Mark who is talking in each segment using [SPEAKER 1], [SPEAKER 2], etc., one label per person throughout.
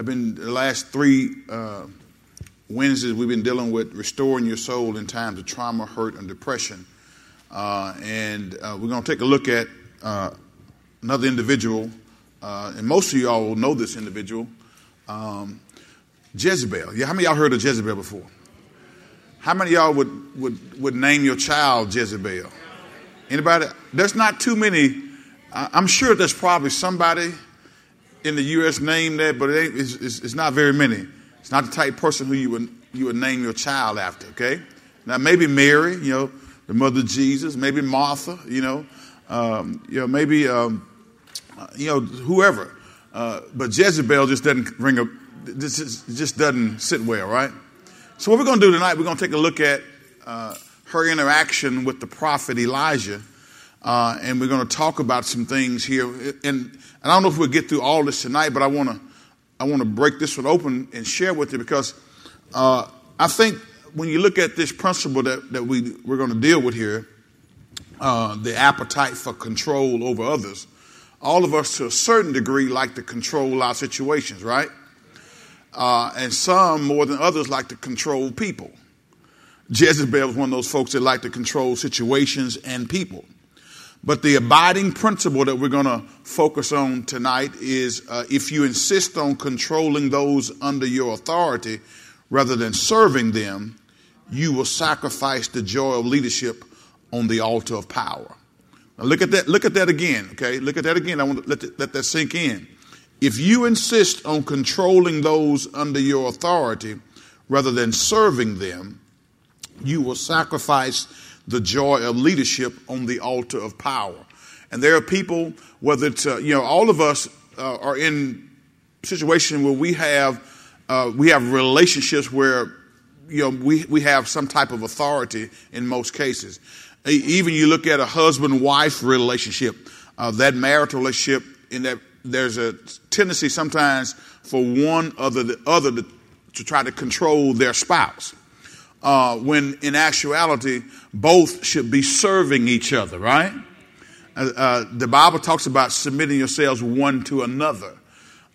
[SPEAKER 1] I've been the last three uh, Wednesdays we've been dealing with restoring your soul in times of trauma, hurt, and depression. Uh, and uh, we're going to take a look at uh, another individual, uh, and most of y'all will know this individual, um, Jezebel. Yeah, how many y'all heard of Jezebel before? How many y'all would, would, would name your child Jezebel? Anybody? There's not too many. I'm sure there's probably somebody in the U.S. named that, but it it's, it's, it's, not very many. It's not the type of person who you would, you would name your child after, okay? Now, maybe Mary, you know, the mother of Jesus, maybe Martha, you know, um, you know, maybe, um, you know, whoever. Uh, but Jezebel just doesn't ring a, this just doesn't sit well, right? So what we're going to do tonight, we're going to take a look at uh, her interaction with the prophet Elijah, uh, and we're going to talk about some things here. And, and I don't know if we'll get through all this tonight, but I want to I want to break this one open and share with you because uh, I think when you look at this principle that, that we, we're going to deal with here, uh, the appetite for control over others, all of us to a certain degree like to control our situations, right? Uh, and some more than others like to control people. Jezebel was one of those folks that like to control situations and people. But the abiding principle that we're going to focus on tonight is uh, if you insist on controlling those under your authority rather than serving them, you will sacrifice the joy of leadership on the altar of power. Now look at that. Look at that again. Okay, look at that again. I want to let, let that sink in. If you insist on controlling those under your authority rather than serving them, you will sacrifice the joy of leadership on the altar of power. And there are people, whether it's, uh, you know, all of us uh, are in situation where we have, uh, we have relationships where, you know, we, we have some type of authority in most cases. Even you look at a husband-wife relationship, uh, that marital relationship, in that there's a tendency sometimes for one other the other to, to try to control their spouse uh, when in actuality, both should be serving each other, right? Uh, uh, the Bible talks about submitting yourselves one to another.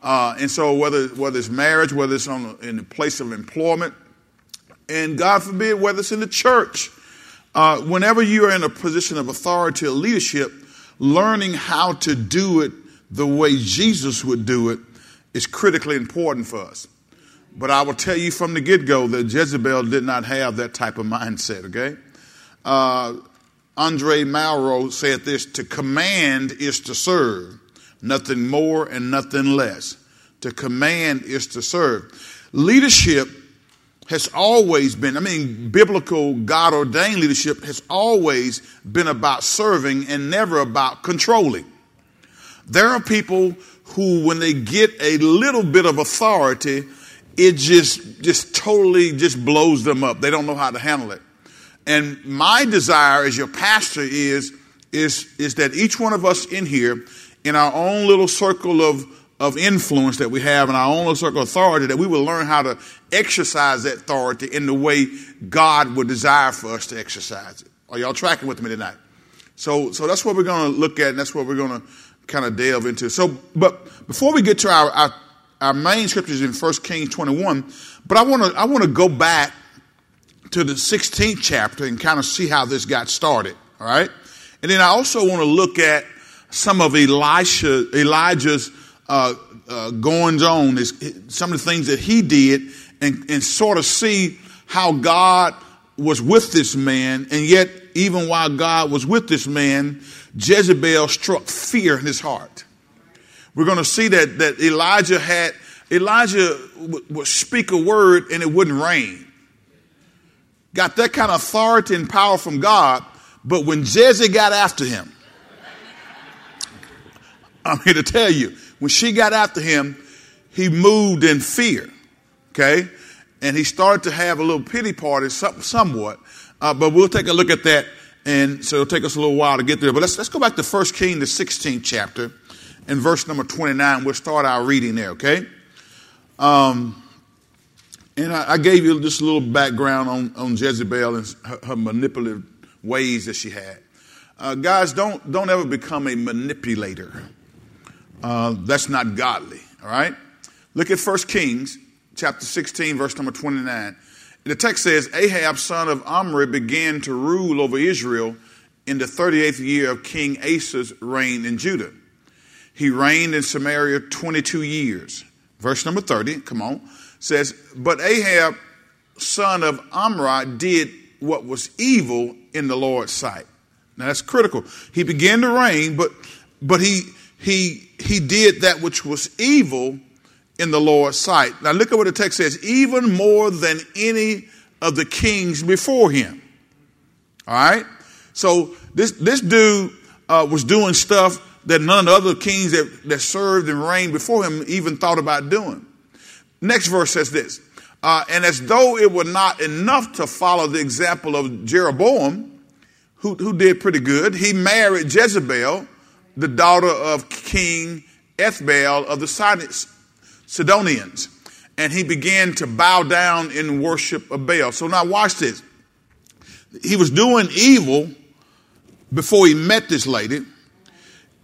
[SPEAKER 1] Uh, and so, whether, whether it's marriage, whether it's on, in the place of employment, and God forbid, whether it's in the church, uh, whenever you are in a position of authority or leadership, learning how to do it the way Jesus would do it is critically important for us. But I will tell you from the get go that Jezebel did not have that type of mindset, okay? Uh, Andre Malraux said this to command is to serve, nothing more and nothing less. To command is to serve. Leadership has always been, I mean, biblical, God ordained leadership has always been about serving and never about controlling. There are people who, when they get a little bit of authority, it just just totally just blows them up. They don't know how to handle it. And my desire as your pastor is is is that each one of us in here, in our own little circle of of influence that we have in our own little circle of authority, that we will learn how to exercise that authority in the way God would desire for us to exercise it. Are y'all tracking with me tonight? So so that's what we're to look at, and that's what we're to kind of delve into. So, but before we get to our, our our main scripture is in 1 Kings 21, but I want to I want to go back to the 16th chapter and kind of see how this got started. All right, and then I also want to look at some of Elisha Elijah's uh, uh, goings on, some of the things that he did, and, and sort of see how God was with this man, and yet even while God was with this man, Jezebel struck fear in his heart. We're going to see that, that Elijah had, Elijah would speak a word and it wouldn't rain. Got that kind of authority and power from God, but when Jezebel got after him, I'm here to tell you, when she got after him, he moved in fear. Okay? And he started to have a little pity party somewhat. Uh, but we'll take a look at that. And so it'll take us a little while to get there. But let's, let's go back to 1 King, the 16th chapter in verse number 29. We'll start our reading there, okay? Um, and I, I, gave you just a little background on, on Jezebel and her, her manipulative ways that she had. Uh, guys, don't, don't ever become a manipulator. Uh, that's not godly, all right? Look at 1 Kings chapter 16, verse number 29. The text says, Ahab, son of Omri, began to rule over Israel in the 38th year of King Asa's reign in Judah. He reigned in Samaria 22 years. Verse number 30, come on, says, But Ahab, son of Omri, did what was evil in the Lord's sight. Now that's critical. He began to reign, but but he he he did that which was evil in the Lord's sight. Now look at what the text says, even more than any of the kings before him. All right? So this this dude uh, was doing stuff that none of the other kings that, that served and reigned before him even thought about doing. Next verse says this, uh, and as though it were not enough to follow the example of Jeroboam, who, who did pretty good, he married Jezebel, the daughter of King Ethbaal of the Sidonians, and he began to bow down in worship of Baal. So now watch this. He was doing evil before he met this lady,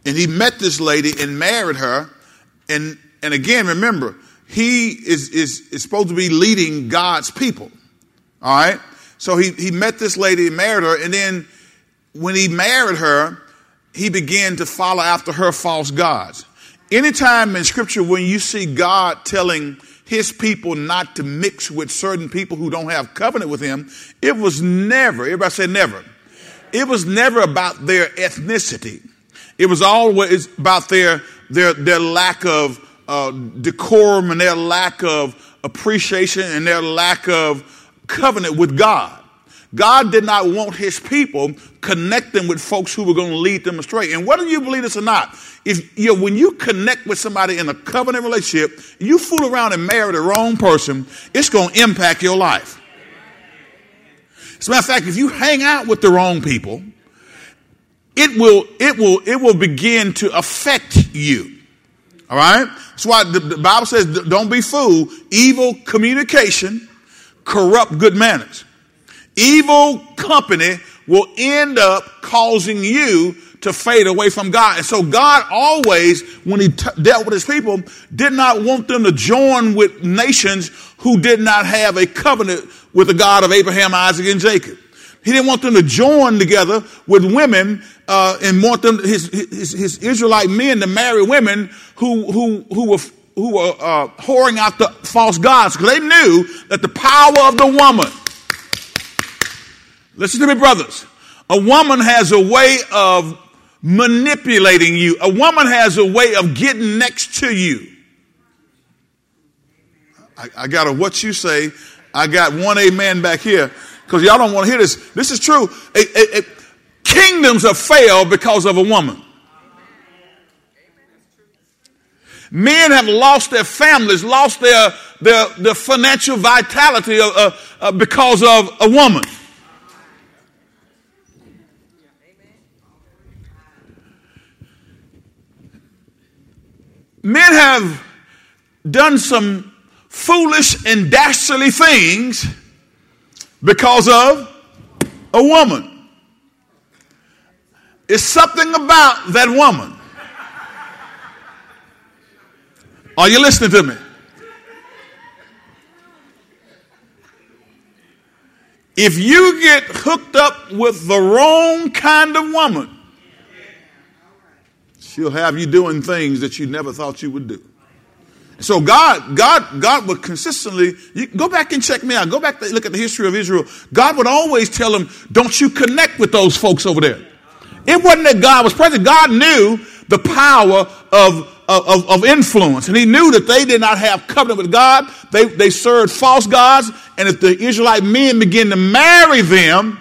[SPEAKER 1] and he met this lady and married her. And and again, remember, he is is, is supposed to be leading God's people. All right. So he, he met this lady and married her, and then when he married her, he began to follow after her false gods. Anytime in scripture when you see God telling his people not to mix with certain people who don't have covenant with him, it was never, everybody say never. It was never about their ethnicity. It was always about their, their, their lack of uh, decorum and their lack of appreciation and their lack of covenant with God. God did not want his people connecting with folks who were going to lead them astray. And whether you believe this or not, if you know, when you connect with somebody in a covenant relationship, you fool around and marry the wrong person, it's going to impact your life. As a matter of fact, if you hang out with the wrong people, it will, it will, it will begin to affect you. All right? That's why the, the Bible says, don't be fooled. Evil communication corrupt good manners. Evil company will end up causing you to fade away from God. And so God always, when he t- dealt with his people, did not want them to join with nations who did not have a covenant with the God of Abraham, Isaac, and Jacob. He didn't want them to join together with women uh, and want them his, his, his Israelite men to marry women who who who were who were uh, whoring out the false gods because they knew that the power of the woman Listen to me, brothers. A woman has a way of manipulating you. A woman has a way of getting next to you. I, I got a what you say. I got one amen back here because y'all don't want to hear this. This is true. A, a, a, kingdoms have failed because of a woman. Men have lost their families, lost their, their, their financial vitality uh, uh, because of a woman. men have done some foolish and dastardly things because of a woman. It's something about that woman. Are you listening to me? If you get hooked up with the wrong kind of woman, She'll have you doing things that you never thought you would do. So God, God, God would consistently, go back and check me out. Go back to look at the history of Israel. God would always tell them, don't you connect with those folks over there. It wasn't that God was present. God knew the power of, of, of influence. And he knew that they did not have covenant with God. They, they served false gods. And if the Israelite men began to marry them,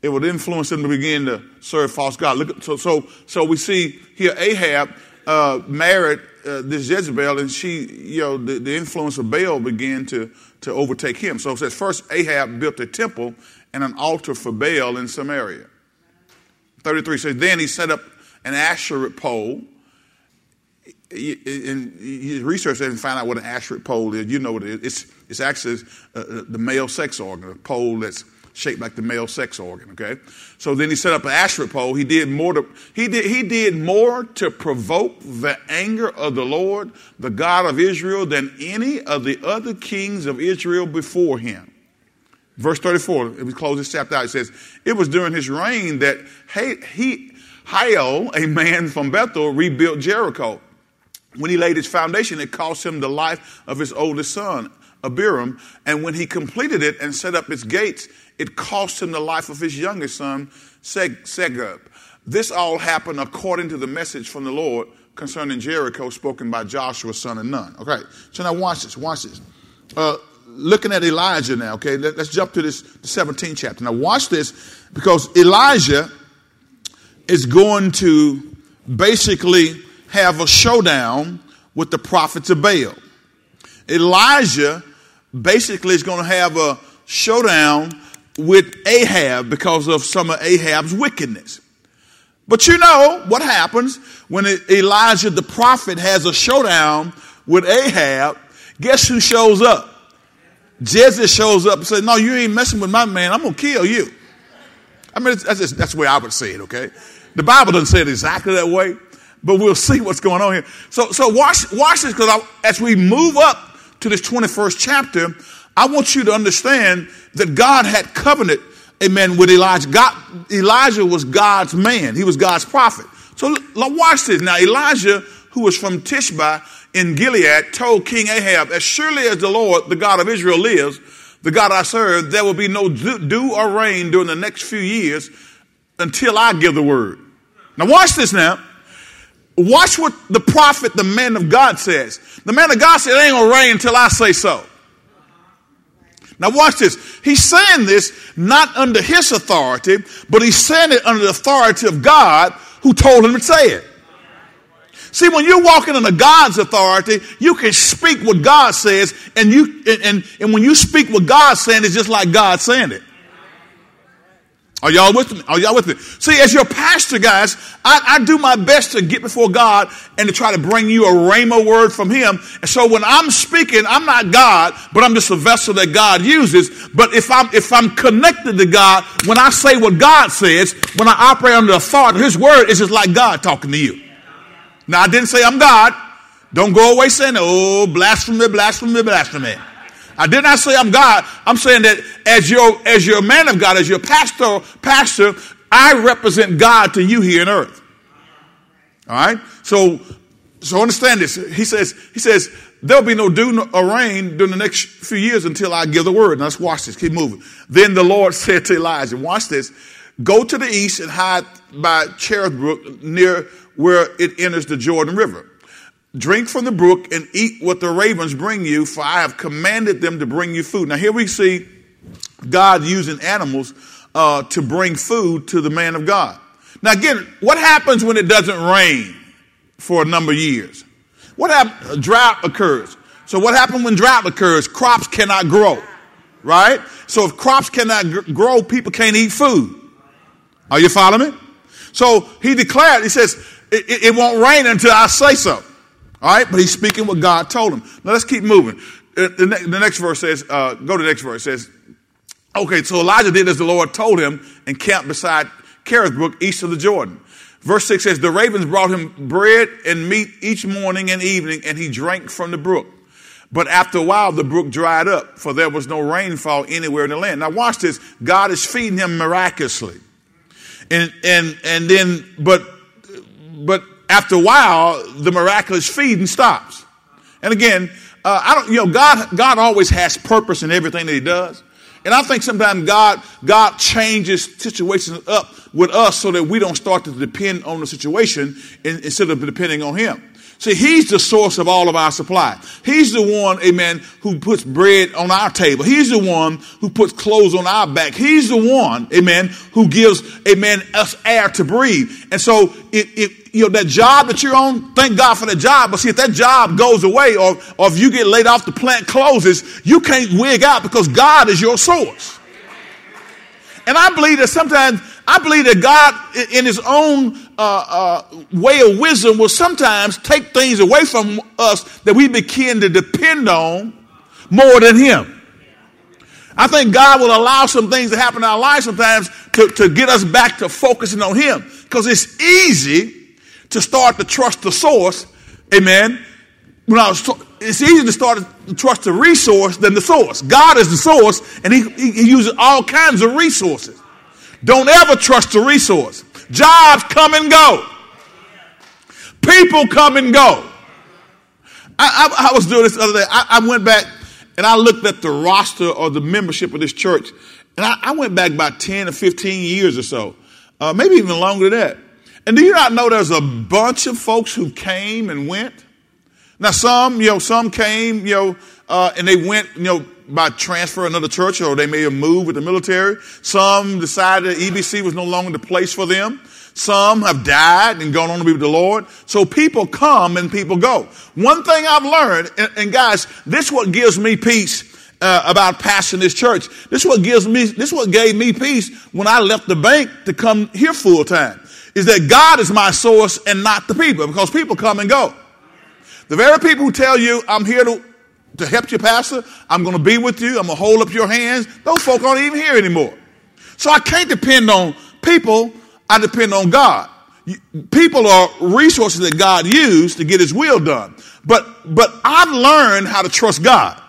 [SPEAKER 1] it would influence them to begin to serve false God. Look, so, so, so we see here Ahab uh, married uh, this Jezebel, and she, you know, the, the, influence of Baal began to, to overtake him. So it says, first Ahab built a temple and an altar for Baal in Samaria. 33 says, then he set up an Asherah pole. In his research didn't find out what an Asherah pole is. You know what it is. It's, it's actually uh, the male sex organ, a pole that's shaped like the male sex organ. Okay, so then he set up an Asherah pole. He did more to he did he did more to provoke the anger of the Lord, the God of Israel, than any of the other kings of Israel before him. Verse 34, if we close this chapter out, it says, It was during his reign that he, Hiel, a man from Bethel, rebuilt Jericho. When he laid its foundation, it cost him the life of his oldest son, Abiram. And when he completed it and set up its gates, it cost him the life of his youngest son, Segub. This all happened according to the message from the Lord concerning Jericho spoken by Joshua, son of Nun. Okay, so now watch this, watch this. Uh, looking at Elijah now, okay? Let, us jump to this 17th chapter. Now, watch this because Elijah is going to basically have a showdown with the prophets of Baal. Elijah basically is going to have a showdown with Ahab because of some of Ahab's wickedness. But you know what happens when Elijah the prophet has a showdown with Ahab? Guess who shows up? Jezebel shows up and says, No, you ain't messing with my man. I'm going to kill you. I mean, that's, just, that's the way I would say it, okay? The Bible doesn't say it exactly that way, but we'll see what's going on here. So, so watch, watch this because as we move up to this 21st chapter, I want you to understand that God had covenant, amen, with Elijah. God, Elijah was God's man. He was God's prophet. So watch this. Now, Elijah, who was from Tishbe, in Gilead told King Ahab, As surely as the Lord, the God of Israel, lives, the God I serve, there will be no dew or rain during the next few years until I give the word. Now, watch this now. Watch what the prophet, the man of God, says. The man of God said, It ain't gonna rain until I say so. Now, watch this. He's saying this not under his authority, but he's saying it under the authority of God who told him to say it. See, when you're walking under God's authority, you can speak what God says, and you and, and, and when you speak what God's saying, it's just like God saying it. Are y'all with me? Are y'all with me? See, as your pastor, guys, I, I, do my best to get before God and to try to bring you a rhema word from Him. And so when I'm speaking, I'm not God, but I'm just a vessel that God uses. But if I'm if I'm connected to God, when I say what God says, when I operate under the authority of His word, it's just like God talking to you. Now, I didn't say I'm God. Don't go away saying, oh, blasphemy, blasphemy, blasphemy. I did not say I'm God. I'm saying that as your, as your man of God, as your pastor, pastor, I represent God to you here on earth. All right? So, so understand this. He says, he says, there'll be no dew or rain during the next few years until I give the word. Now let's watch this. Keep moving. Then the Lord said to Elijah, watch this. Go to the east and hide by Cherith Brook near where it enters the Jordan River. Drink from the brook and eat what the ravens bring you, for I have commanded them to bring you food. Now, here we see God using animals uh, to bring food to the man of God. Now, again, what happens when it doesn't rain for a number of years? What happens? A drought occurs. So, what happens when drought occurs? Crops cannot grow, right? So, if crops cannot grow, people can't eat food. Are you following me? So, he declared, he says, it, it, won't rain until I say so. All right, but he's speaking what God told him. Now let's keep moving. Uh, the, ne- the next verse says, uh, go to the next verse. Says, okay, so Elijah did as the Lord told him and camped beside Cherith Brook east of the Jordan. Verse 6 says, The ravens brought him bread and meat each morning and evening, and he drank from the brook. But after a while, the brook dried up, for there was no rainfall anywhere in the land. Now, watch this. God is feeding him miraculously. And, and, and then, but but after a while, the miraculous feeding stops. And again, uh, I don't, you know, God, God always has purpose in everything that He does. And I think sometimes God, God changes situations up with us so that we don't start to depend on the situation instead of depending on Him. See, he's the source of all of our supply. He's the one, amen, who puts bread on our table. He's the one who puts clothes on our back. He's the one, amen, who gives, amen, us air to breathe. And so, it, it, you know, that job that you're on, thank God for that job. But see, if that job goes away or, or if you get laid off, the plant closes, you can't wig out because God is your source. And I believe that sometimes I believe that God, in His own uh, uh, way of wisdom, will sometimes take things away from us that we begin to depend on more than Him. I think God will allow some things to happen in our lives sometimes to, to get us back to focusing on Him. Because it's easy to start to trust the source. Amen. When I was, it's easier to start to trust the resource than the source. God is the source, and he, he uses all kinds of resources. Don't ever trust the resource. Jobs come and go. People come and go. I, I, I was doing this the other day. I, I, went back and I looked at the roster or the membership of this church, and I, went back about 10 or 15 years or so, uh, maybe even longer than that. And do you not know there's a bunch of folks who came and went? Now, some, you know, some came, you know, uh, and they went, you know, by transfer another church, or they may have moved with the military. Some decided EBC was no longer the place for them. Some have died and gone on to be with the Lord. So people come and people go. One thing I've learned, and, and guys, this is what gives me peace uh, about passing this church. This is what gives me, this is what gave me peace when I left the bank to come here full time. Is that God is my source and not the people, because people come and go. The very people who tell you, I'm here to, to help you, Pastor, I'm going to be with you, I'm going to hold up your hands, those folk aren't even here anymore. So I can't depend on people I depend on God. People are resources that God used to get his will done. But, but I've learned how to trust God.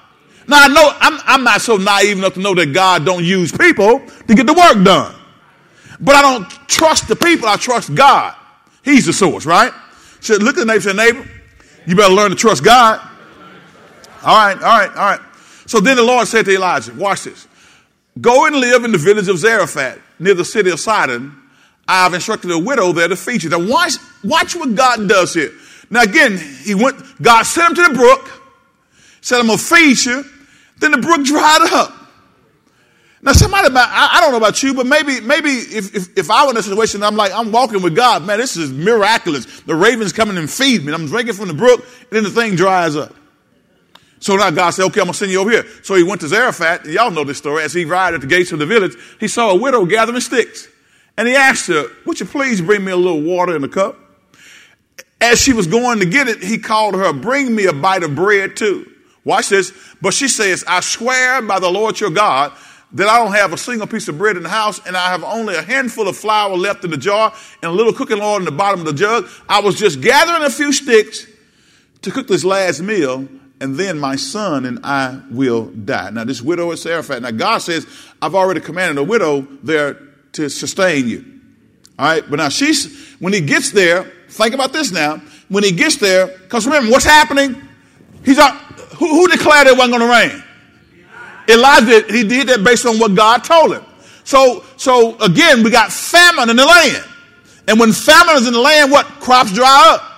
[SPEAKER 1] Now I know I'm, I'm not so naive enough to know that God don't use people to get the work done. But I don't trust the people. I trust God. He's the source, right? So look at the neighbor, say, neighbor, you better learn to trust God. All right, all right, all right. So then the Lord said to Elijah, watch this. Go and live in the village of Zarephath near the city of Sidon I've instructed a widow there to feed you. Now watch, watch what God does here. Now again, he went, God sent him to the brook, said, I'm to feed you. Then the brook dried up. Now somebody, about, I, I don't know about you, but maybe, maybe if, if, if I were in a situation, I'm like, I'm walking with God, man, this is miraculous. The ravens coming and feed me. I'm drinking from the brook, and then the thing dries up. So now God said, okay, I'm going to send you over here. So he went to Zarephath, and y'all know this story. As he arrived at the gates of the village, he saw a widow gathering sticks. And he asked her, Would you please bring me a little water in a cup? As she was going to get it, he called her, Bring me a bite of bread too. Watch this. But she says, I swear by the Lord your God that I don't have a single piece of bread in the house and I have only a handful of flour left in the jar and a little cooking oil in the bottom of the jug. I was just gathering a few sticks to cook this last meal and then my son and I will die. Now, this widow is Zarephath. Now, God says, I've already commanded a widow there to sustain you. All right, but now she's, when he gets there, think about this now. When he gets there, because remember, what's happening? He's out, who, who declared it wasn't going to rain? Elijah, he did that based on what God told him. So, so again, we got famine in the land. And when famine is in the land, what? Crops dry up.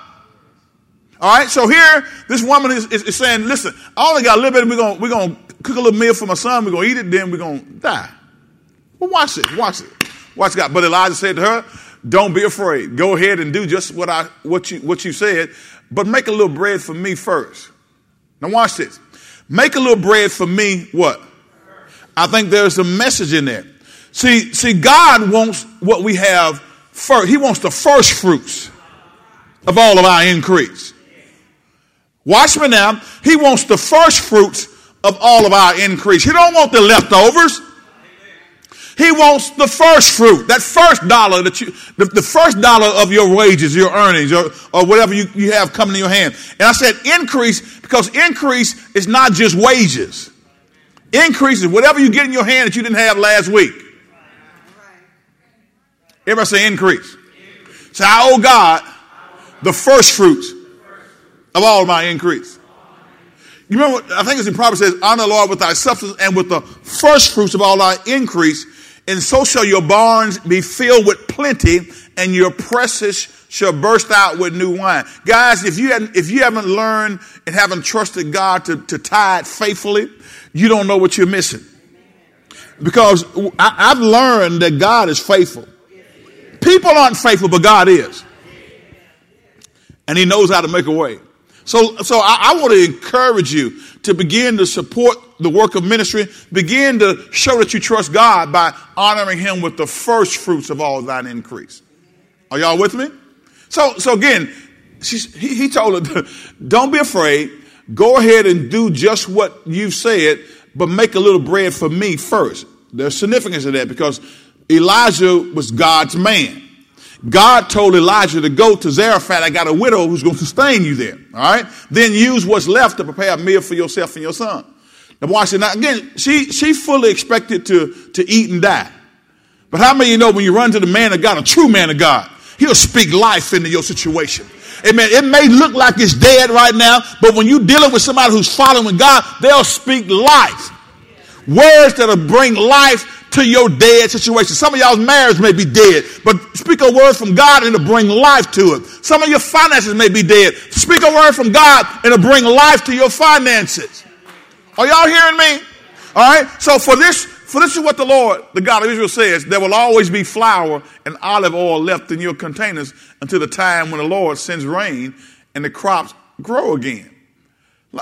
[SPEAKER 1] All right, so here, this woman is, is, is saying, listen, I only got a little bit, we're going we're gonna cook a little meal for my son, we're going to eat it, then we're going to die. Well, watch it, watch it. Watch God. But Elijah said to her, Don't be afraid. Go ahead and do just what I what you what you said, but make a little bread for me first. Now watch this. Make a little bread for me, what? I think there's a message in there. See, see, God wants what we have first. He wants the first fruits of all of our increase. Watch me now. He wants the first fruits of all of our increase. He don't want the leftovers. He wants the first fruit, that first dollar that you, the, the first dollar of your wages, your earnings, or, or whatever you, you have coming in your hand. And I said increase because increase is not just wages. Increase is whatever you get in your hand that you didn't have last week. Everybody say increase. So I owe God the first fruits of all my increase. You remember, I think it's in Proverbs says, honor the Lord with thy substance and with the first fruits of all thy increase and so shall your barns be filled with plenty, and your presses shall burst out with new wine. Guys, if you haven't, if you haven't learned and haven't trusted God to, to tithe faithfully, you don't know what you're missing. Because I, I've learned that God is faithful. People aren't faithful, but God is. And He knows how to make a way. So, so I, I want to encourage you to begin to support the work of ministry. Begin to show that you trust God by honoring Him with the first fruits of all thine increase. Are y'all with me? So, so again, he, he told her, don't be afraid. Go ahead and do just what you've said, but make a little bread for me first. There's significance of that because Elijah was God's man. God told Elijah to go to Zarephath. I got a widow who's going to sustain you there. All right. Then use what's left to prepare a meal for yourself and your son. Now watch it. Now again, she, she fully expected to, to eat and die. But how many of you know when you run to the man of God, a true man of God, he'll speak life into your situation. Amen. It may look like it's dead right now, but when you're dealing with somebody who's following God, they'll speak life. Words that'll bring life to your dead situation. Some of y'all's marriage may be dead, but speak a word from God and it'll bring life to it. Some of your finances may be dead. Speak a word from God and it'll bring life to your finances. Are y'all hearing me? All right. So for this, for this is what the Lord, the God of Israel says, there will always be flour and olive oil left in your containers until the time when the Lord sends rain and the crops grow again.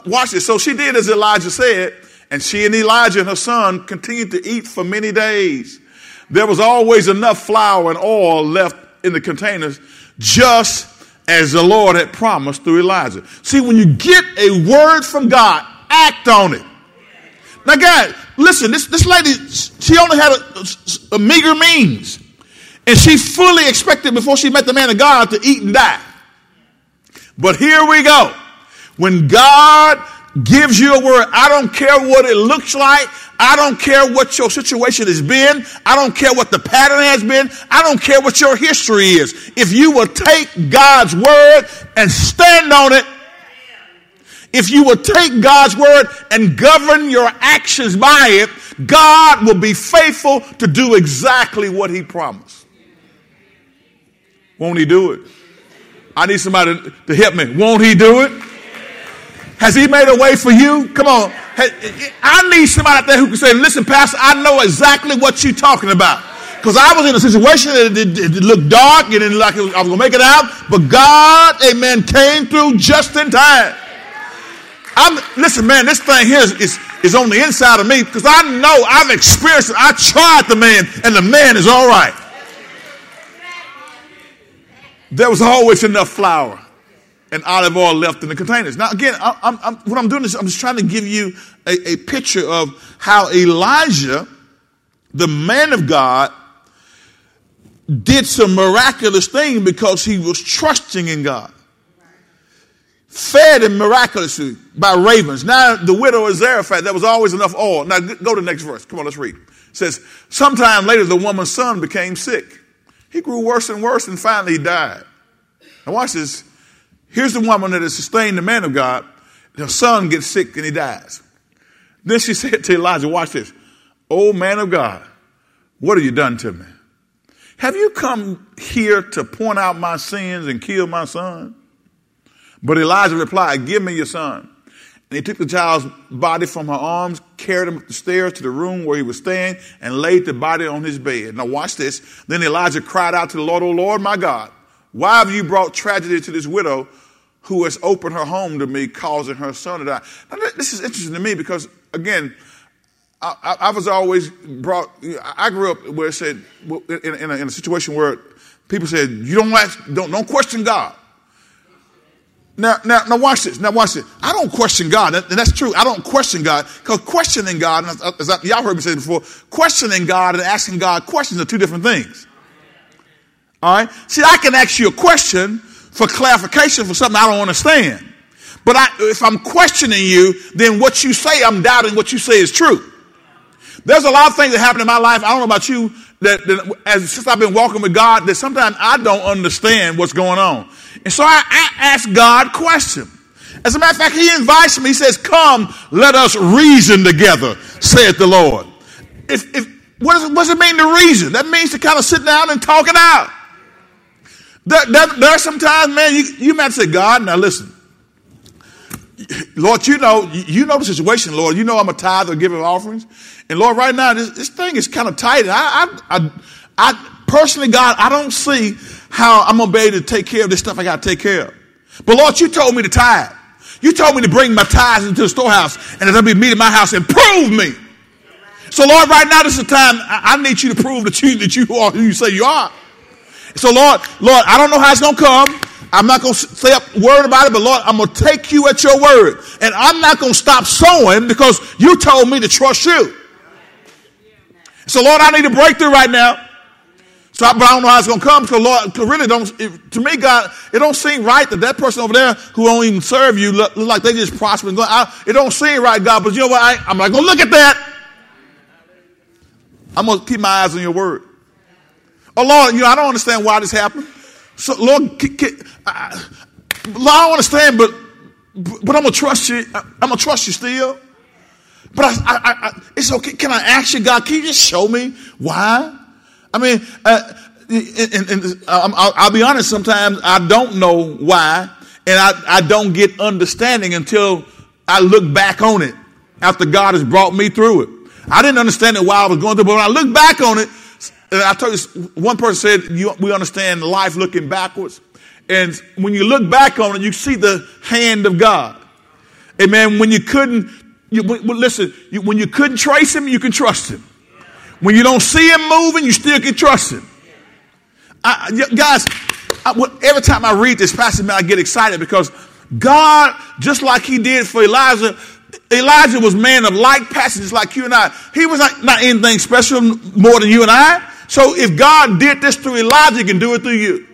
[SPEAKER 1] Watch this. So she did as Elijah said and she and Elijah and her son continued to eat for many days. There was always enough flour and oil left in the containers, just as the Lord had promised through Elijah. See, when you get a word from God, act on it. Now, guys, listen, this, this lady, she only had a, a meager means. And she fully expected before she met the man of God to eat and die. But here we go. When God gives you a word. I don't care what it looks like. I don't care what your situation has been. I don't care what the pattern has been. I don't care what your history is. If you will take God's word and stand on it, if you will take God's word and govern your actions by it, God will be faithful to do exactly what he promised. Won't he do it? I need somebody to help me. Won't he do it? Has he made a way for you? Come on. I need somebody out there who can say, listen, Pastor, I know exactly what you're talking about. Because I was in a situation that it, it, it looked dark and it like I was going to make it out. But God, amen, came through just in time. I'm, listen, man, this thing here is, is, is on the inside of me because I know I've experienced it. I tried the man, and the man is all right. There was always enough flour and olive oil left in the containers. Now, again, I, I'm, what I'm doing is I'm just trying to give you a, a picture of how Elijah, the man of God, did some miraculous thing because he was trusting in God. Fed him miraculously by ravens. Now, the widow of Zarephath, there was always enough oil. Now, go to the next verse. Come on, let's read. It says, Sometime later, the woman's son became sick. He grew worse and worse, and finally he died. Now, watch this. Here's the woman that has sustained the man of God. Her son gets sick and he dies. Then she said to Elijah, watch this. Oh man of God, what have you done to me? Have you come here to point out my sins and kill my son? But Elijah replied, give me your son. And he took the child's body from her arms, carried him up the stairs to the room where he was staying, and laid the body on his bed. Now watch this. Then Elijah cried out to the Lord, Oh Lord, my God, why have you brought tragedy to this widow who has opened her home to me, causing her son to die? Now, this is interesting to me because, again, I, I, was always brought, I grew up where it said, in, in, a, in a situation where people said, you don't, ask, don't, don't question God. Now, now, now watch this. Now watch this. I don't question God, and that's true. I don't question God because questioning God, as I, y'all heard me say before, questioning God and asking God questions are two different things. All right. See, I can ask you a question for clarification for something I don't understand. But I, if I'm questioning you, then what you say, I'm doubting what you say is true. There's a lot of things that happen in my life. I don't know about you that, that as since I've been walking with God, that sometimes I don't understand what's going on. And so I, I ask God questions. As a matter of fact, he invites me. He says, Come, let us reason together, saith the Lord. If, if, what, does, what does it mean to reason? That means to kind of sit down and talk it out. There, there, there are sometimes, man, you, you might say, God, now listen. Lord, you know, you know the situation, Lord. You know I'm a tither giving offerings. And Lord, right now, this, this thing is kind of tight. I, I, I, I, personally, God, I don't see how I'm going to be able to take care of this stuff I got to take care of. But Lord, you told me to tithe. You told me to bring my tithes into the storehouse and there'll be meat in my house and prove me. So Lord, right now, this is the time I, I need you to prove that you, that you are who you say you are. So Lord, Lord, I don't know how it's going to come. I'm not going to say a word about it, but Lord, I'm going to take you at your word. And I'm not going to stop sowing because you told me to trust you. So, Lord, I need a breakthrough right now. So, I, but I don't know how it's going to come because, Lord, really don't, it, to me, God, it don't seem right that that person over there who don't even serve you look, look like they just prosper. And go, I, it don't seem right, God, but you know what? I, I'm not going to look at that. I'm going to keep my eyes on your word. Oh, Lord, you know, I don't understand why this happened. So, Lord, I, Lord, I don't understand, but, but I'm going to trust you. I'm going to trust you still. But I, I, I, it's okay. Can I ask you, God, can you just show me why? I mean, uh, and, and I'll, I'll, be honest, sometimes I don't know why, and I, I don't get understanding until I look back on it after God has brought me through it. I didn't understand it while I was going through, but when I look back on it, and I told you, one person said, you, we understand life looking backwards. And when you look back on it, you see the hand of God. Amen. When you couldn't, you, listen, you, when you couldn't trace him, you can trust him. When you don't see him moving, you still can trust him. I, guys, I, every time I read this passage, man, I get excited because God, just like he did for Elijah, Elijah was man of like passages like you and I. He was not, not anything special more than you and I. So if God did this through Elijah, he can do it through you.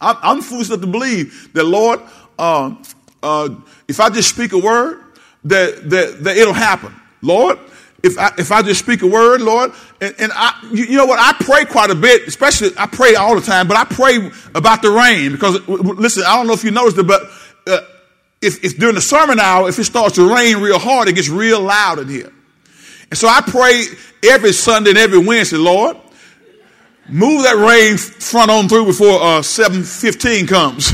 [SPEAKER 1] I'm, I'm foolish enough to believe that, Lord, uh, uh, if I just speak a word, that, that, that it'll happen. Lord, if I, if I just speak a word, Lord, and, and I, you, you, know what, I pray quite a bit, especially, I pray all the time, but I pray about the rain because, listen, I don't know if you noticed it, but uh, if, if during the sermon hour, if it starts to rain real hard, it gets real loud in here. And so I pray every Sunday and every Wednesday, Lord, move that rain front on through before uh, 7.15 comes.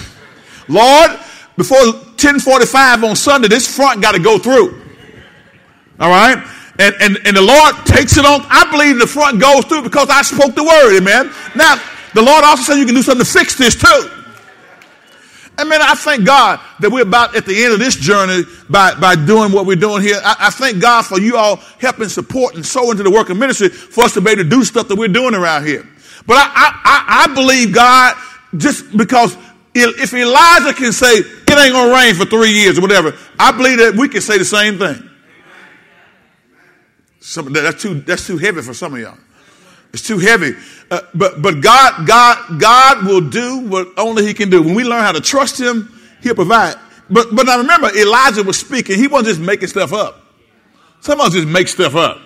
[SPEAKER 1] Lord, before 10.45 on Sunday, this front got to go through. All right? And, and, and the Lord takes it on. I believe the front goes through because I spoke the word, amen. Now, the Lord also said you can do something to fix this too. I mean, I thank God that we're about at the end of this journey by, by doing what we're doing here. I, I thank God for you all helping support and sow into the work of ministry for us to be able to do stuff that we're doing around here. But I, I, I believe God just because if Elijah can say it ain't gonna rain for three years or whatever, I believe that we can say the same thing. Some, that's too that's too heavy for some of y'all. It's too heavy. Uh, but but God God God will do what only He can do. When we learn how to trust Him, He'll provide. But but now remember, Elijah was speaking. He wasn't just making stuff up. Some of us just make stuff up.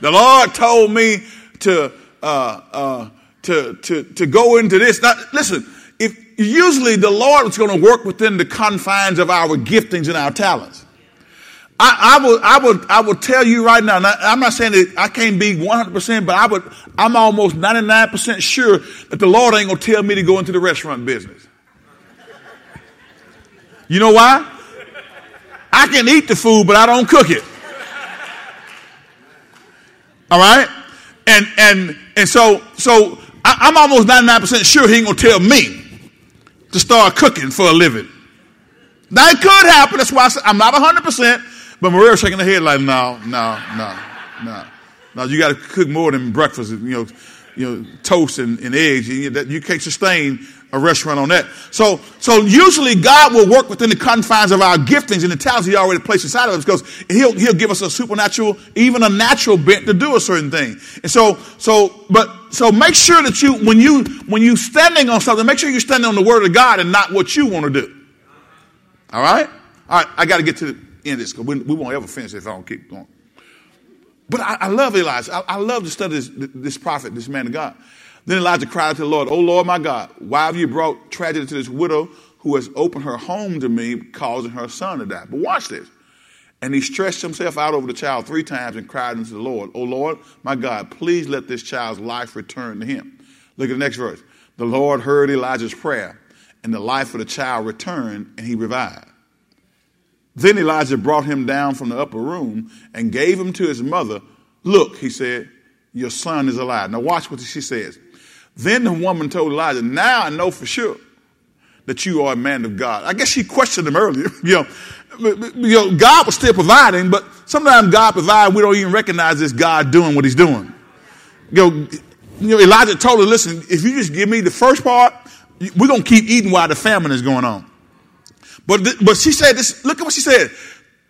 [SPEAKER 1] The Lord told me to uh, uh, to to to go into this. Now, listen, if usually the Lord is going to work within the confines of our giftings and our talents. I, I, would, I would, I would tell you right now. I'm not saying that I can't be 100, percent but I would. I'm almost 99 percent sure that the Lord ain't gonna tell me to go into the restaurant business. You know why? I can eat the food, but I don't cook it. All right, and and and so so I, am almost 99 percent sure he ain't gonna tell me to start cooking for a living. It could happen. That's why I said I'm not 100 percent. But Maria's shaking her head like, no, no, no, no. No, you got to cook more than breakfast, you know, you know, toast and, and eggs. You, you can't sustain a restaurant on that. So, so usually God will work within the confines of our giftings and the talents He already placed inside of us because He'll He'll give us a supernatural, even a natural bent to do a certain thing. And so, so, but so make sure that you when you when you standing on something, make sure you're standing on the Word of God and not what you want to do. All right, all right. I got to get to end this because we, won't ever finish if I don't keep going. But I, I love Elijah. I, I, love to study this, this prophet, this man of God. Then Elijah cried to the Lord, Oh Lord my God, why have you brought tragedy to this widow who has opened her home to me, causing her son to die? But watch this. And he stretched himself out over the child three times and cried unto the Lord, Oh Lord, my God, please let this child's life return to him. Look at the next verse. The Lord heard Elijah's prayer, and the life of the child returned, and he revived. Then Elijah brought him down from the upper room and gave him to his mother. Look, he said, your son is alive. Now watch what she says. Then the woman told Elijah, now I know for sure that you are a man of God. I guess she questioned him earlier. you, know, you know, God was still providing, but sometimes God provides, we don't even recognize this God doing what he's doing. You know, you know, Elijah told her, listen, if you just give me the first part, we're going to keep eating while the famine is going on. But, th- but she said this, look at what she said.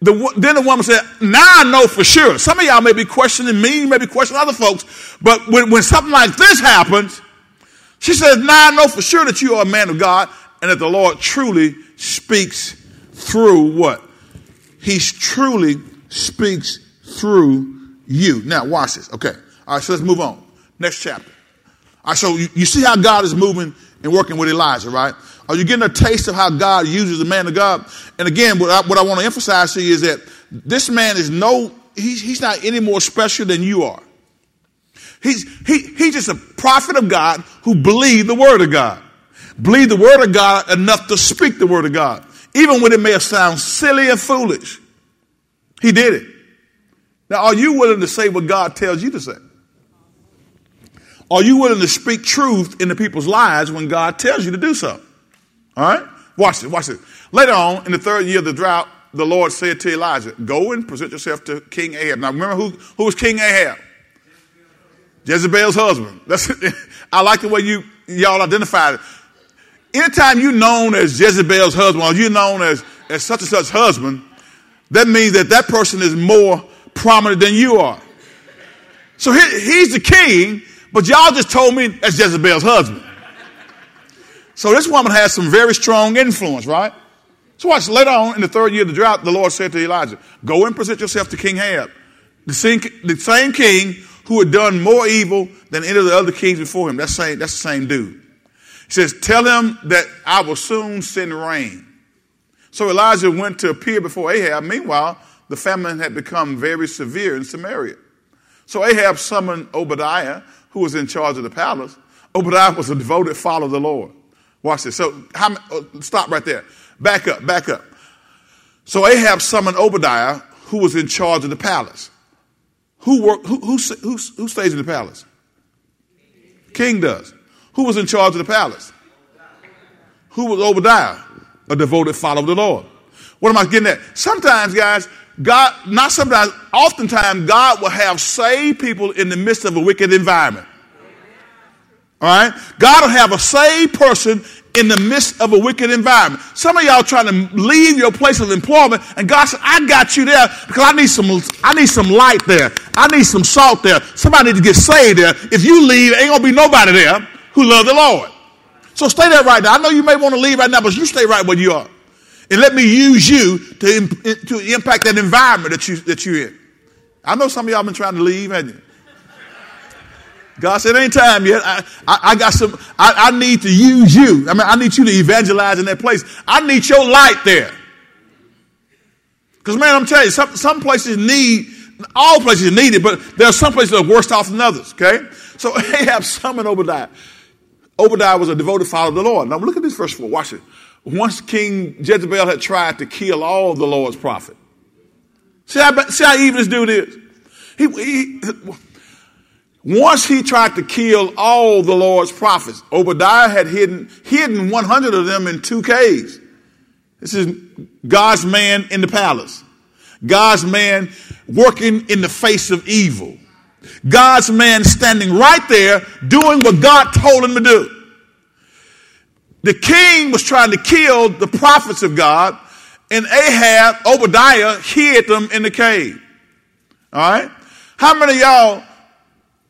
[SPEAKER 1] The, then the woman said, now I know for sure. Some of y'all may be questioning me, you may be questioning other folks, but when, when something like this happens, she says, now I know for sure that you are a man of God and that the Lord truly speaks through what? He truly speaks through you. Now watch this. Okay. All right, so let's move on. Next chapter. All right, so you, you see how God is moving and working with Elijah, right? Are you getting a taste of how God uses the man of God? And again, what I, what I want to emphasize to you is that this man is no, he's, he's not any more special than you are. He's, he, he's just a prophet of God who believed the word of God. Believed the word of God enough to speak the word of God. Even when it may have sounded silly and foolish. He did it. Now, are you willing to say what God tells you to say? Are you willing to speak truth into people's lives when God tells you to do so? All right? Watch it, watch it. Later on, in the third year of the drought, the Lord said to Elijah, Go and present yourself to King Ahab. Now remember who, who was King Ahab? Jezebel's husband. That's I like the way you y'all identified it. Anytime you're known as Jezebel's husband or you're known as, as such and such husband, that means that that person is more prominent than you are. So he, he's the king, but y'all just told me that's Jezebel's husband. So this woman has some very strong influence, right? So watch, later on in the third year of the drought, the Lord said to Elijah, go and present yourself to King Ahab, the same, the same king who had done more evil than any of the other kings before him. That's, same, that's the same dude. He says, tell him that I will soon send rain. So Elijah went to appear before Ahab. Meanwhile, the famine had become very severe in Samaria. So Ahab summoned Obadiah, who was in charge of the palace. Obadiah was a devoted follower of the Lord. Watch this. So, how, uh, stop right there. Back up, back up. So Ahab summoned Obadiah, who was in charge of the palace. Who, work, who, who, who, who stays in the palace? King does. Who was in charge of the palace? Who was Obadiah? A devoted follower of the Lord. What am I getting at? Sometimes, guys, God, not sometimes, oftentimes, God will have saved people in the midst of a wicked environment. All right? God will have a saved person in the midst of a wicked environment. Some of y'all trying to leave your place of employment, and God said, I got you there because I need some, I need some light there. I need some salt there. Somebody need to get saved there. If you leave, ain't gonna be nobody there who love the Lord. So stay there right now. I know you may want to leave right now, but you stay right where you are. And let me use you to, to impact that environment that, you, that you're in. I know some of y'all been trying to leave, haven't you? God said, ain't time yet. I, I, I got some, I, I, need to use you. I mean, I need you to evangelize in that place. I need your light there. Because, man, I'm telling you, some, some places need, all places need it, but there are some places that are worse off than others, okay? So Ahab summoned Obadiah. Obadiah was a devoted follower of the Lord. Now, look at this verse 4. Watch it. Once King Jezebel had tried to kill all the Lord's prophets. See how, see how evil this dude is? He, he, once he tried to kill all the Lord's prophets, Obadiah had hidden, hidden 100 of them in two caves. This is God's man in the palace. God's man working in the face of evil. God's man standing right there doing what God told him to do. The king was trying to kill the prophets of God, and Ahab, Obadiah, hid them in the cave. All right? How many y'all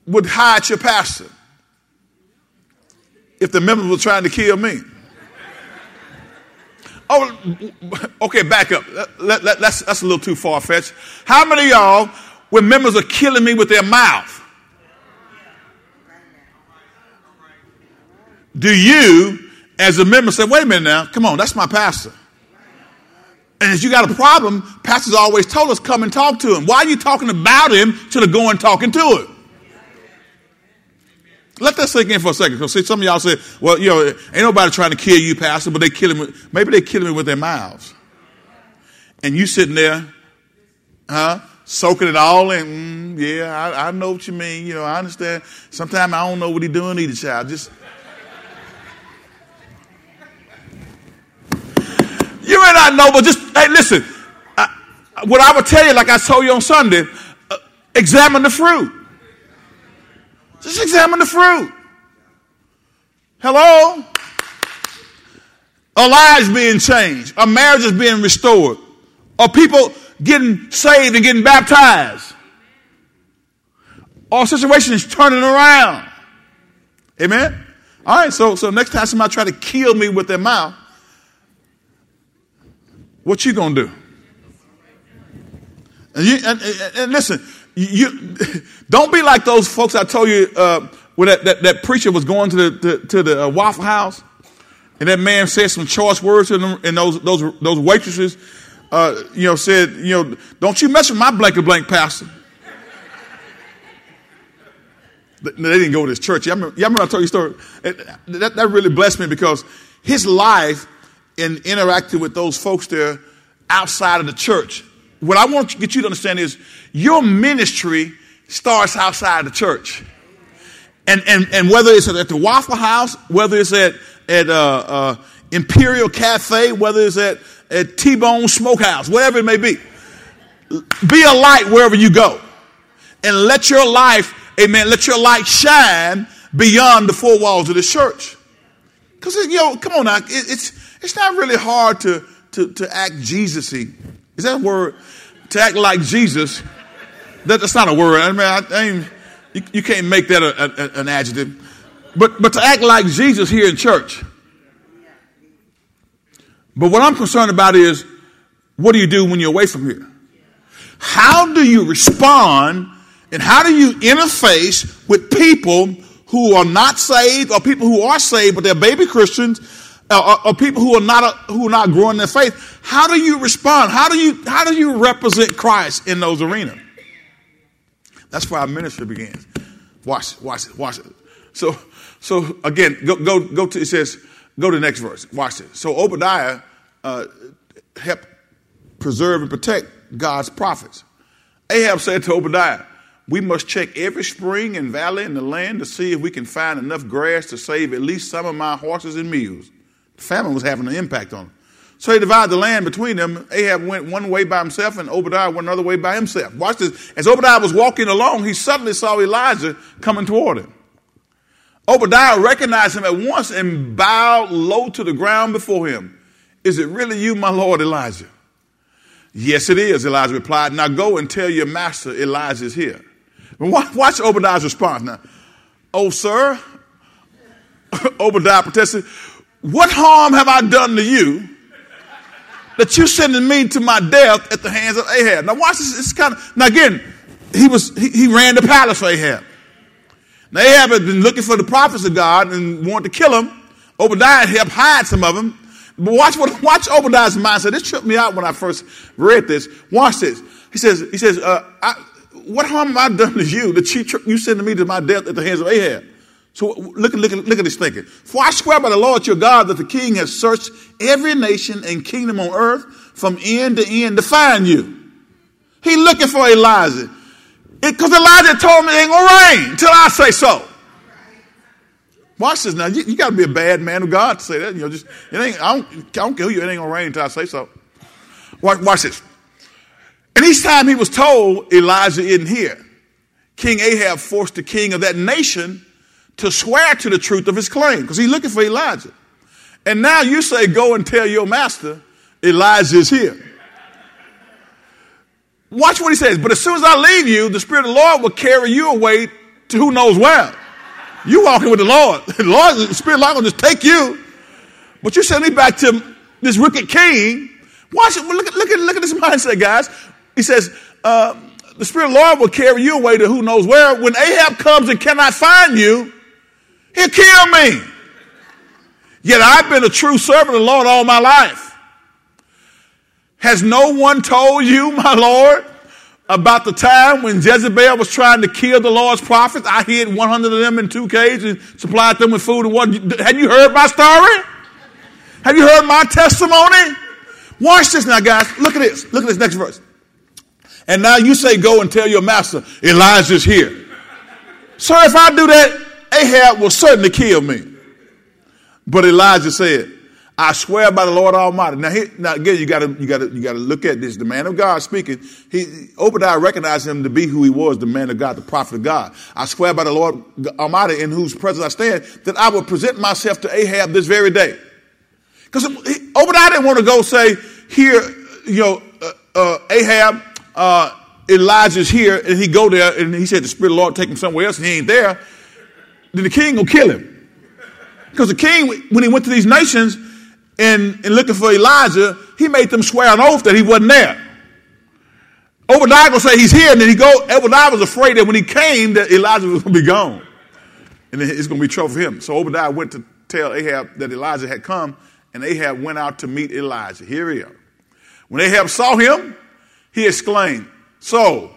[SPEAKER 1] would hide your pastor if the members were trying to kill me? Oh, okay, back up. That, that, that's, that's a little too far fetched. How many of y'all, when members are killing me with their mouth, do you, as a member, say, wait a minute now, come on, that's my pastor? And if you got a problem, pastors always told us, come and talk to him. Why are you talking about him to the go and talking to him? Let that sink in for a second. Because see, some of y'all say, well, you know, ain't nobody trying to kill you, Pastor, but they killing me. Maybe they killing me with their mouths. And you sitting there, huh? Soaking it all in. Mm, yeah, I, I, know what you mean. You know, I understand. Sometimes I don't know what he's doing either, child. Just. You may not know, but just, hey, listen. I, what I would tell you, like I told you on Sunday, uh, examine the fruit. Just examine the fruit. Hello? Are lives being changed? Are marriages being restored? Are people getting saved and getting baptized? Our situation is turning around? Amen? All right, so, so next time somebody try to kill me with their mouth, what you gonna do? And, you, and, and, and listen, you, don't be like those folks I told you uh, when that, that, that, preacher was going to the, to, to the uh, Waffle House, and that man said some choice words to them, and those, those, those waitresses, uh, you know, said, you know, don't you mess with my blank and blank pastor. they didn't go to his church. Y'all remember, y'all remember I told you a story? That, that really blessed me because his life in interacting with those folks there outside of the church. What I want to get you to understand is your ministry starts outside the church. And, and, and whether it's at the Waffle House, whether it's at, at uh, uh, Imperial Cafe, whether it's at, at T-Bone Smokehouse, whatever it may be, be a light wherever you go. And let your life, amen, let your light shine beyond the four walls of the church. Because, you know, come on now, it, it's, it's not really hard to, to, to act Jesusy. Is that word? To act like Jesus. That, that's not a word. I mean, I, I you, you, can't make that a, a, an adjective. But, but to act like Jesus here in church. But what I'm concerned about is what do you do when you're away from here? How do you respond and how do you interface with people who are not saved or people who are saved but they're baby Christians or, or, people who are not uh, who are not growing their faith, how do you respond? How do you how do you represent Christ in those arenas? That's where our ministry begins. Watch, it, watch it, watch it. So, so again, go go go to it says go to the next verse. Watch it. So Obadiah uh, helped preserve and protect God's prophets. Ahab said to Obadiah, "We must check every spring and valley in the land to see if we can find enough grass to save at least some of my horses and mules." The famine was having an impact on them. So they divided the land between them. Ahab went one way by himself, and Obadiah went another way by himself. Watch this. As Obadiah was walking along, he suddenly saw Elijah coming toward him. Obadiah recognized him at once and bowed low to the ground before him. Is it really you, my Lord Elijah? Yes, it is, Elijah replied. Now go and tell your master Elijah is here. Watch Obadiah's response now. Oh, sir, Obadiah protested, what harm have I done to you that you're sending me to my death at the hands of Ahab? Now, watch this. It's kind of, now again, he was, he, he ran the palace for Ahab. Now, Ahab had been looking for the prophets of God and wanted to kill him. Obadiah helped hide some of them. But watch what, watch Obadiah's mindset. This tripped me out when I first read this. Watch this. He says, he says, uh, I, what harm have I done to you that you, you sending me to my death at the hands of Ahab? So look, look, look at this thinking. For I swear by the Lord your God that the king has searched every nation and kingdom on earth from end to end to find you. He looking for Elijah. Because Elijah told me it ain't gonna rain till I say so. Watch this now. You, you got to be a bad man of God to say that. You know, just it ain't. I don't, I don't care who you. It ain't gonna rain until I say so. Watch, watch this. And each time he was told Elijah isn't here, King Ahab forced the king of that nation to swear to the truth of his claim because he's looking for Elijah. And now you say, Go and tell your master Elijah is here. Watch what he says. But as soon as I leave you, the Spirit of the Lord will carry you away to who knows where. You walking with the Lord. The Lord, the Spirit of the Lord will just take you. But you send me back to this wicked king. Watch it. Look at, look at, look at this mindset, guys. He says, uh, the Spirit of the Lord will carry you away to who knows where. When Ahab comes and cannot find you, He'll kill me. Yet I've been a true servant of the Lord all my life. Has no one told you, my Lord, about the time when Jezebel was trying to kill the Lord's prophets? I hid 100 of them in two caves and supplied them with food and water. Have you heard my story? Have you heard my testimony? Watch this now, guys. Look at this. Look at this next verse. And now you say, Go and tell your master, Elijah's here. Sir, if I do that, Ahab will certainly kill me. But Elijah said, I swear by the Lord Almighty. Now, now again, you gotta, you gotta, you look at this. The man of God speaking, he, Obadiah recognized him to be who he was, the man of God, the prophet of God. I swear by the Lord Almighty in whose presence I stand that I will present myself to Ahab this very day. Because Obadiah didn't want to go say, here, you know, uh, uh, Ahab, uh, Elijah's here, and he go there, and he said the Spirit of the Lord take him somewhere else, and he ain't there. The king will kill him. Because the king, when he went to these nations and, and looking for Elijah, he made them swear an oath that he wasn't there. Obadiah gonna say he's here, and then he go. Obadiah was afraid that when he came, that Elijah was gonna be gone, and it's gonna be trouble for him. So Obadiah went to tell Ahab that Elijah had come, and Ahab went out to meet Elijah. Here he is. When Ahab saw him, he exclaimed, "So,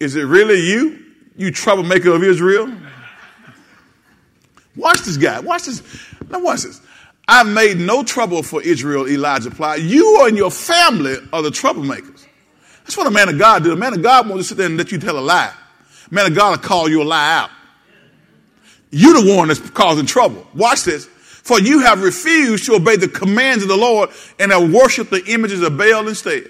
[SPEAKER 1] is it really you, you troublemaker of Israel?" Watch this guy. Watch this. Now watch this. I've made no trouble for Israel, Elijah replied. You and your family are the troublemakers. That's what a man of God did. A man of God won't just sit there and let you tell a lie. A man of God will call you a lie out. You're the one that's causing trouble. Watch this. For you have refused to obey the commands of the Lord and have worshiped the images of Baal instead.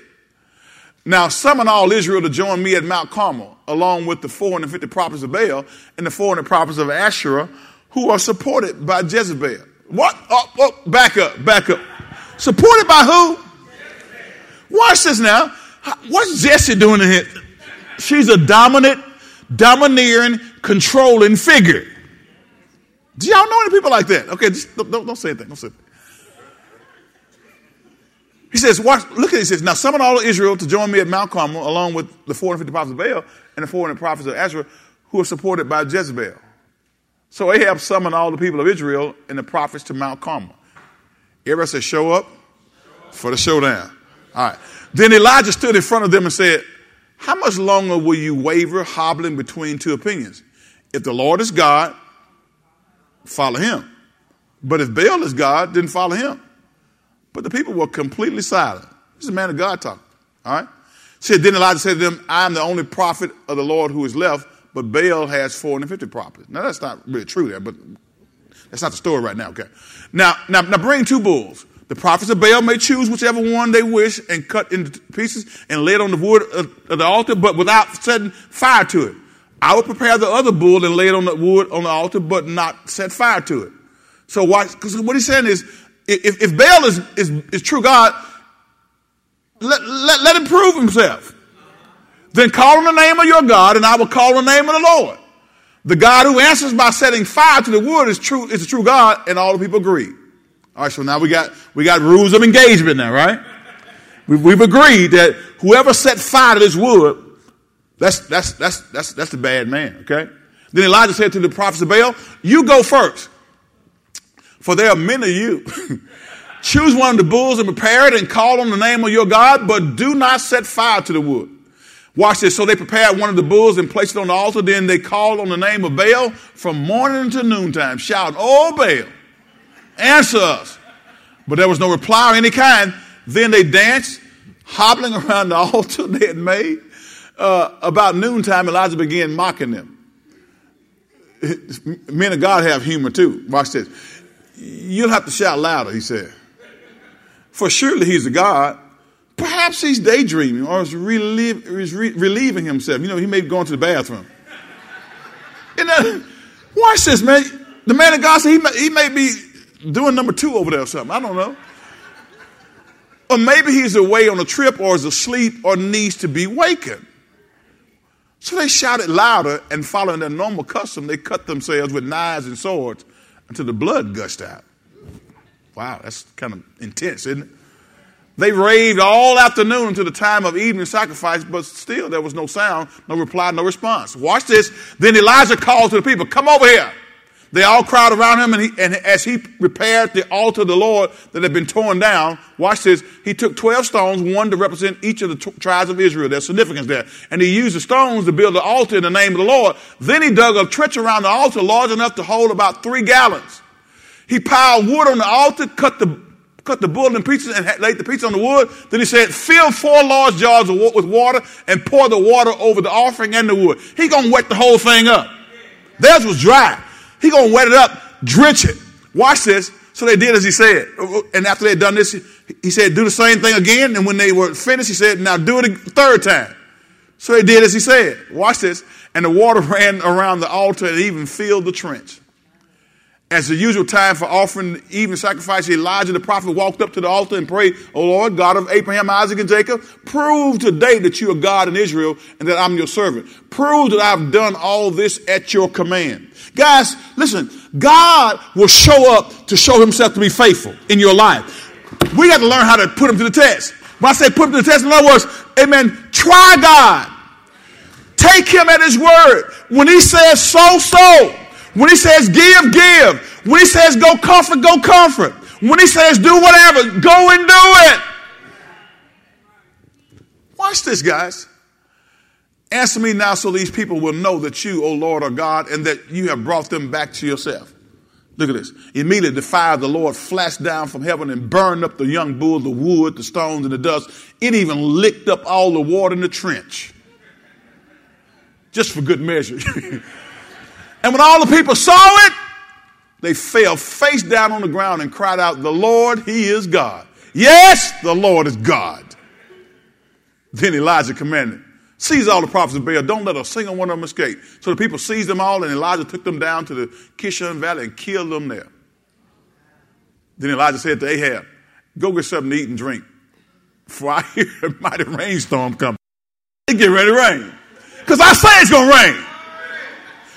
[SPEAKER 1] Now summon all Israel to join me at Mount Carmel, along with the 450 prophets of Baal and the 400 prophets of Asherah, who are supported by Jezebel. What? Oh, oh, back up, back up. Supported by who? Watch this now. What's Jesse doing in here? She's a dominant, domineering, controlling figure. Do y'all know any people like that? Okay, just don't, don't, don't say anything. Don't say anything. He says, watch, look at it. He says, Now summon all of Israel to join me at Mount Carmel, along with the 450 prophets of Baal and the 400 prophets of Asherah, who are supported by Jezebel. So Ahab summoned all the people of Israel and the prophets to Mount Carmel. Everybody said, show up for the showdown. All right. Then Elijah stood in front of them and said, How much longer will you waver, hobbling between two opinions? If the Lord is God, follow him. But if Baal is God, then follow him. But the people were completely silent. This is a man of God talking. All right. Said, then Elijah said to them, I am the only prophet of the Lord who is left but Baal has 450 prophets. Now that's not really true there, but that's not the story right now, okay? Now, now, now bring two bulls. The prophets of Baal may choose whichever one they wish and cut into pieces and lay it on the wood of the altar, but without setting fire to it. I will prepare the other bull and lay it on the wood on the altar, but not set fire to it. So why, because what he's saying is, if, if Baal is, is, is true God, let, let, let him prove himself. Then call on the name of your God, and I will call on the name of the Lord. The God who answers by setting fire to the wood is true, is the true God, and all the people agree. All right, so now we got, we got rules of engagement now, right? We've, we've agreed that whoever set fire to this wood, that's, that's, that's, that's, that's the bad man, okay? Then Elijah said to the prophets of Baal, you go first, for there are many of you. Choose one of the bulls and prepare it and call on the name of your God, but do not set fire to the wood. Watch this. So they prepared one of the bulls and placed it on the altar. Then they called on the name of Baal from morning to noontime, shouting, Oh, Baal, answer us. But there was no reply of any kind. Then they danced, hobbling around the altar they had made. Uh, about noontime, Elijah began mocking them. Men of God have humor too. Watch this. You'll have to shout louder, he said. For surely he's a God Perhaps he's daydreaming or is, relieve, is re- relieving himself. You know, he may be going to the bathroom. And watch this, man. The man of God said he may, he may be doing number two over there or something. I don't know. Or maybe he's away on a trip or is asleep or needs to be wakened. So they shouted louder and following their normal custom, they cut themselves with knives and swords until the blood gushed out. Wow, that's kind of intense, isn't it? They raved all afternoon until the time of evening sacrifice, but still there was no sound, no reply, no response. Watch this. Then Elijah called to the people, come over here. They all crowded around him, and, he, and as he repaired the altar of the Lord that had been torn down, watch this, he took 12 stones, one to represent each of the t- tribes of Israel. There's significance there. And he used the stones to build the altar in the name of the Lord. Then he dug a trench around the altar large enough to hold about three gallons. He piled wood on the altar, cut the cut the bull in pieces and laid the pieces on the wood. Then he said, fill four large jars with water and pour the water over the offering and the wood. He gonna wet the whole thing up. Theirs was dry. He gonna wet it up, drench it. Watch this. So they did as he said. And after they had done this, he said, do the same thing again. And when they were finished, he said, now do it a third time. So they did as he said. Watch this. And the water ran around the altar and even filled the trench. As the usual time for offering even sacrifice, Elijah the prophet walked up to the altar and prayed, O Lord, God of Abraham, Isaac, and Jacob, prove today that you are God in Israel and that I'm your servant. Prove that I've done all this at your command. Guys, listen, God will show up to show himself to be faithful in your life. We got to learn how to put him to the test. When I say put him to the test, in other words, amen, try God. Take him at his word. When he says so, so. When he says give, give. When he says go comfort, go comfort. When he says do whatever, go and do it. Watch this, guys. Answer me now so these people will know that you, O Lord, are God and that you have brought them back to yourself. Look at this. Immediately the fire of the Lord flashed down from heaven and burned up the young bull, the wood, the stones, and the dust. It even licked up all the water in the trench. Just for good measure. and when all the people saw it, they fell face down on the ground and cried out, The Lord, He is God. Yes, the Lord is God. Then Elijah commanded, Seize all the prophets of Baal. Don't let a single one of them escape. So the people seized them all, and Elijah took them down to the Kishon Valley and killed them there. Then Elijah said to Ahab, Go get something to eat and drink, for I hear a mighty rainstorm coming. It get ready to rain. Because I say it's going to rain.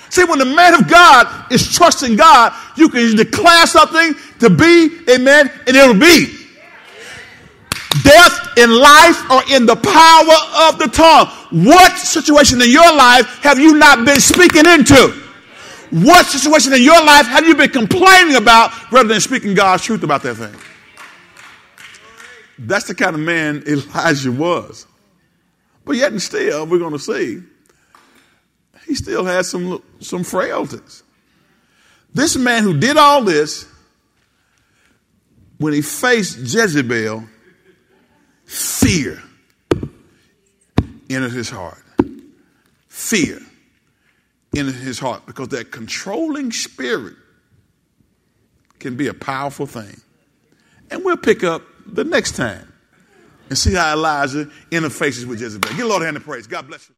[SPEAKER 1] See, when the man of God is trusting God, you can declare something to be, amen, and it'll be. Death in life or in the power of the tongue. What situation in your life have you not been speaking into? What situation in your life have you been complaining about rather than speaking God's truth about that thing? That's the kind of man Elijah was. But yet and still, we're going to see, he still has some, some frailties. This man who did all this, when he faced Jezebel, fear entered his heart. Fear entered his heart because that controlling spirit can be a powerful thing. And we'll pick up the next time and see how Elijah interfaces with Jezebel. Give the Lord a hand of praise. God bless you.